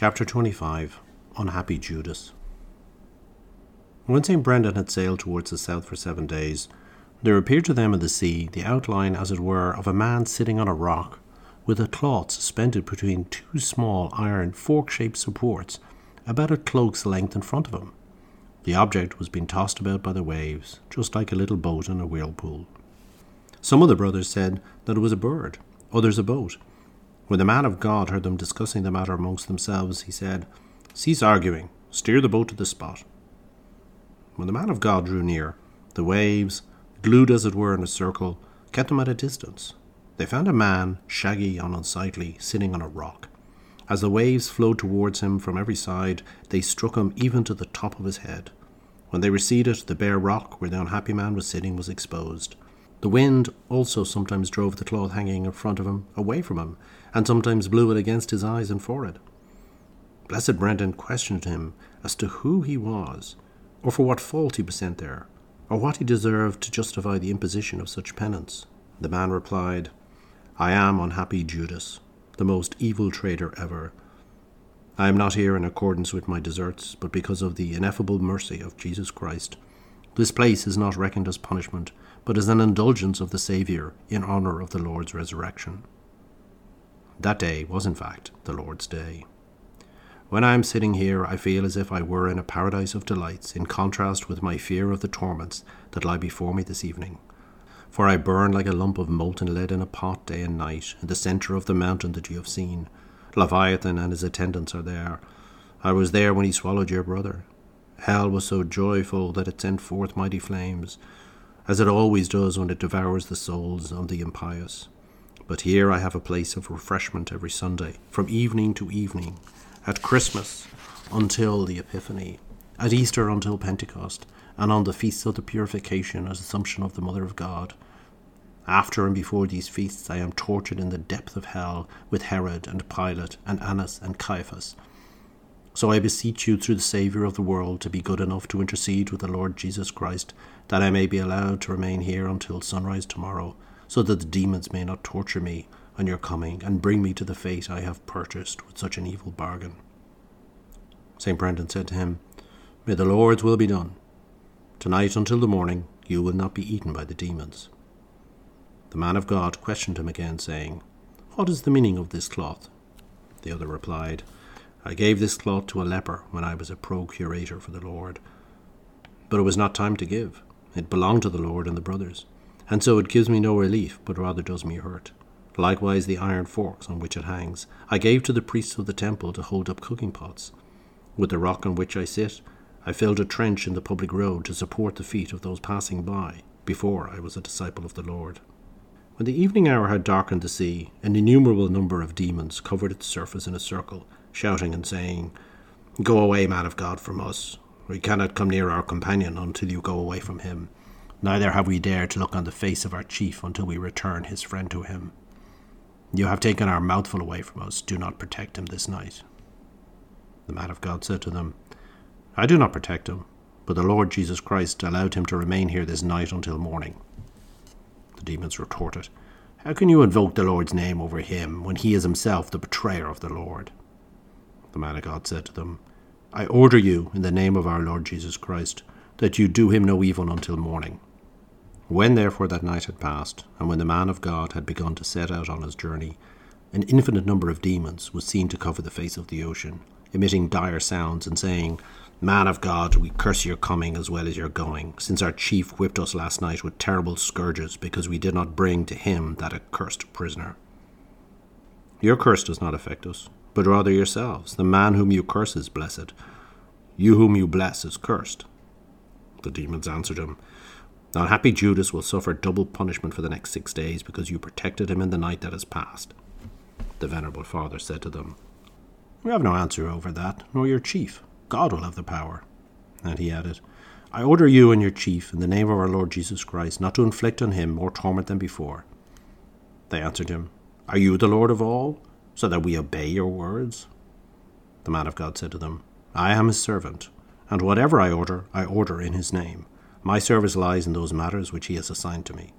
Chapter 25 Unhappy Judas. When St. Brendan had sailed towards the south for seven days, there appeared to them in the sea the outline, as it were, of a man sitting on a rock, with a cloth suspended between two small iron fork shaped supports about a cloak's length in front of him. The object was being tossed about by the waves, just like a little boat in a whirlpool. Some of the brothers said that it was a bird, others a boat. When the man of God heard them discussing the matter amongst themselves, he said, Cease arguing, steer the boat to the spot. When the man of God drew near, the waves, glued as it were in a circle, kept them at a distance. They found a man, shaggy and unsightly, sitting on a rock. As the waves flowed towards him from every side, they struck him even to the top of his head. When they receded, the bare rock where the unhappy man was sitting was exposed. The wind also sometimes drove the cloth hanging in front of him away from him, and sometimes blew it against his eyes and forehead. Blessed Brendan questioned him as to who he was, or for what fault he was sent there, or what he deserved to justify the imposition of such penance. The man replied, I am unhappy Judas the most evil traitor ever. I am not here in accordance with my deserts, but because of the ineffable mercy of Jesus Christ. This place is not reckoned as punishment, but as an indulgence of the Saviour in honour of the Lord's resurrection. That day was, in fact, the Lord's day. When I am sitting here, I feel as if I were in a paradise of delights, in contrast with my fear of the torments that lie before me this evening for I burn like a lump of molten lead in a pot day and night, in the centre of the mountain that you have seen. Leviathan and his attendants are there. I was there when he swallowed your brother. Hell was so joyful that it sent forth mighty flames, as it always does when it devours the souls of the impious. But here I have a place of refreshment every Sunday, from evening to evening, at Christmas until the Epiphany, at Easter until Pentecost, and on the feasts of the Purification as Assumption of the Mother of God. After and before these feasts I am tortured in the depth of hell with Herod and Pilate and Annas and Caiaphas. So I beseech you through the Saviour of the world to be good enough to intercede with the Lord Jesus Christ, that I may be allowed to remain here until sunrise tomorrow, so that the demons may not torture me on your coming and bring me to the fate I have purchased with such an evil bargain. St. Brendan said to him, May the Lord's will be done. Tonight until the morning you will not be eaten by the demons. The man of God questioned him again, saying, What is the meaning of this cloth? The other replied, I gave this cloth to a leper when I was a procurator for the Lord. But it was not time to give. It belonged to the Lord and the brothers, and so it gives me no relief, but rather does me hurt. Likewise the iron forks on which it hangs, I gave to the priests of the temple to hold up cooking pots. With the rock on which I sit, I filled a trench in the public road to support the feet of those passing by before I was a disciple of the Lord. When the evening hour had darkened the sea, an innumerable number of demons covered its surface in a circle, shouting and saying, Go away, man of God, from us. We cannot come near our companion until you go away from him. Neither have we dared to look on the face of our chief until we return his friend to him. You have taken our mouthful away from us. Do not protect him this night. The man of God said to them, I do not protect him, but the Lord Jesus Christ allowed him to remain here this night until morning. The demons retorted, How can you invoke the Lord's name over him when he is himself the betrayer of the Lord? The man of God said to them, I order you, in the name of our Lord Jesus Christ, that you do him no evil until morning. When therefore that night had passed, and when the man of God had begun to set out on his journey, an infinite number of demons was seen to cover the face of the ocean, emitting dire sounds and saying, Man of God, we curse your coming as well as your going, since our chief whipped us last night with terrible scourges because we did not bring to him that accursed prisoner. Your curse does not affect us, but rather yourselves. The man whom you curse is blessed. You whom you bless is cursed. The demons answered him, Unhappy Judas will suffer double punishment for the next six days because you protected him in the night that has passed. The venerable father said to them, We have no answer over that, nor your chief. God will have the power. And he added, I order you and your chief, in the name of our Lord Jesus Christ, not to inflict on him more torment than before. They answered him, Are you the Lord of all, so that we obey your words? The man of God said to them, I am his servant, and whatever I order, I order in his name. My service lies in those matters which he has assigned to me.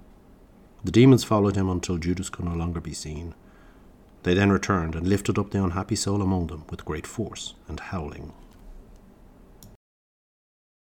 The demons followed him until Judas could no longer be seen. They then returned and lifted up the unhappy soul among them with great force and howling.